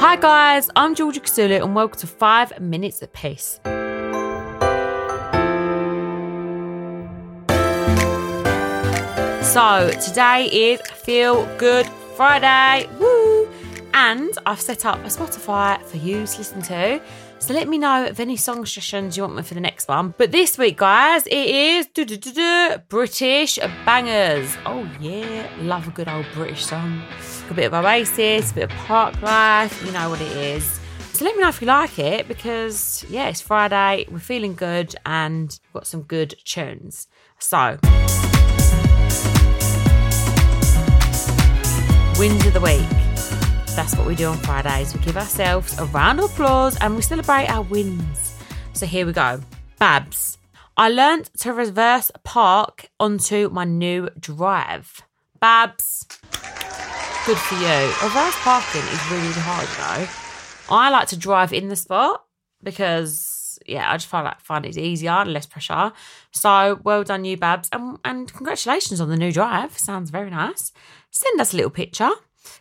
Hi guys, I'm Georgia Kousoulou and welcome to 5 Minutes at Peace. So today is Feel Good Friday. Woo! And I've set up a Spotify for you to listen to. So let me know of any song suggestions you want me for the next one. But this week, guys, it is do-do-do-do, British bangers. Oh yeah, love a good old British song. A bit of Oasis, a bit of Parklife, you know what it is. So let me know if you like it because yeah, it's Friday, we're feeling good and got some good tunes. So wins of the week. That's what we do on Fridays. We give ourselves a round of applause and we celebrate our wins. So here we go. Babs. I learnt to reverse park onto my new drive. Babs. Good for you. Reverse parking is really hard though. I like to drive in the spot because yeah, I just find like find it easier and less pressure. So well done, you Babs, and and congratulations on the new drive. Sounds very nice. Send us a little picture.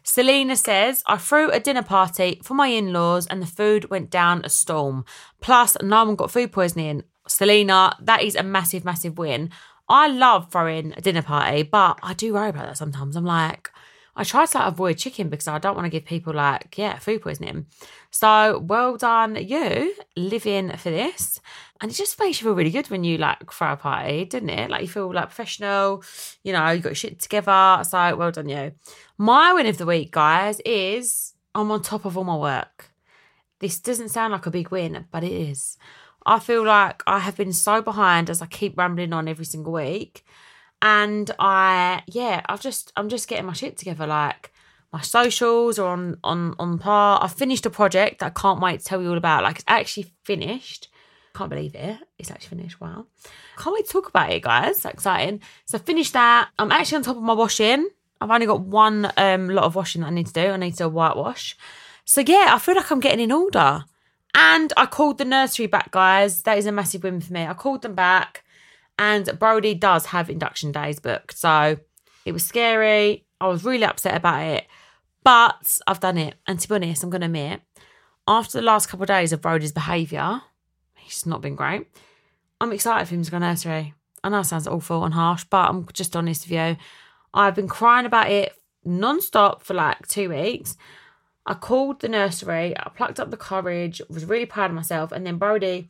Selena says, I threw a dinner party for my in laws and the food went down a storm. Plus, no one got food poisoning. Selena, that is a massive, massive win. I love throwing a dinner party, but I do worry about that sometimes. I'm like, I try to like avoid chicken because I don't want to give people like, yeah, food poisoning. So well done, you living for this. And it just makes you feel really good when you like throw a party, doesn't it? Like you feel like professional, you know, you got shit together. So well done, you. My win of the week, guys, is I'm on top of all my work. This doesn't sound like a big win, but it is. I feel like I have been so behind as I keep rambling on every single week. And I, yeah, I've just, I'm just getting my shit together. Like my socials are on, on, on par. I've finished a project that I can't wait to tell you all about. Like it's actually finished. Can't believe it. It's actually finished. Wow. Can't wait to talk about it, guys. So exciting. So finished that. I'm actually on top of my washing. I've only got one um, lot of washing that I need to do. I need to whitewash. So yeah, I feel like I'm getting in order. And I called the nursery back, guys. That is a massive win for me. I called them back, and Brody does have induction days booked. So it was scary. I was really upset about it, but I've done it. And to be honest, I'm going to admit, after the last couple of days of Brody's behaviour, he's not been great. I'm excited for him to go nursery. I know it sounds awful and harsh, but I'm just honest with you. I've been crying about it non-stop for like two weeks. I called the nursery, I plucked up the courage, was really proud of myself, and then Brody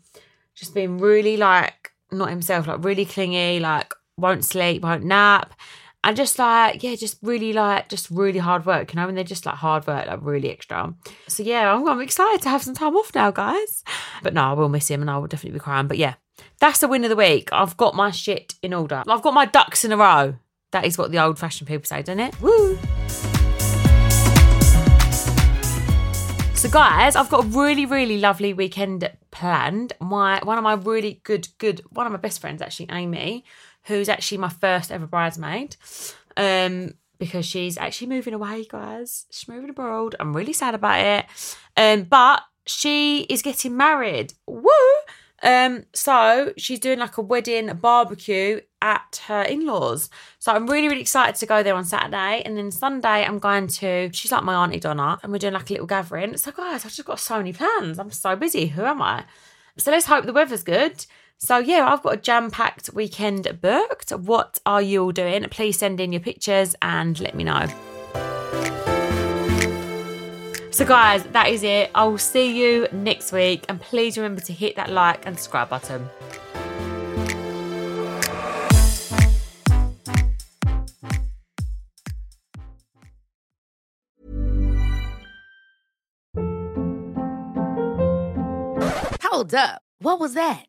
just been really like not himself, like really clingy, like won't sleep, won't nap. And just like, yeah, just really like, just really hard work, you know, and they're just like hard work, like really extra. So yeah, I'm, I'm excited to have some time off now, guys. But no, I will miss him and I will definitely be crying. But yeah, that's the win of the week. I've got my shit in order. I've got my ducks in a row. That is what the old fashioned people say, doesn't it? Woo! So, guys, I've got a really, really lovely weekend planned. My one of my really good, good, one of my best friends actually, Amy, who's actually my first ever bridesmaid, um, because she's actually moving away, guys. She's moving abroad. I'm really sad about it, um, but she is getting married. Woo! Um, so she's doing like a wedding barbecue at her in-laws. So I'm really, really excited to go there on Saturday. And then Sunday I'm going to she's like my Auntie Donna and we're doing like a little gathering. So guys, I've just got so many plans. I'm so busy. Who am I? So let's hope the weather's good. So yeah, I've got a jam-packed weekend booked. What are you all doing? Please send in your pictures and let me know. So, guys, that is it. I will see you next week. And please remember to hit that like and subscribe button. Hold up. What was that?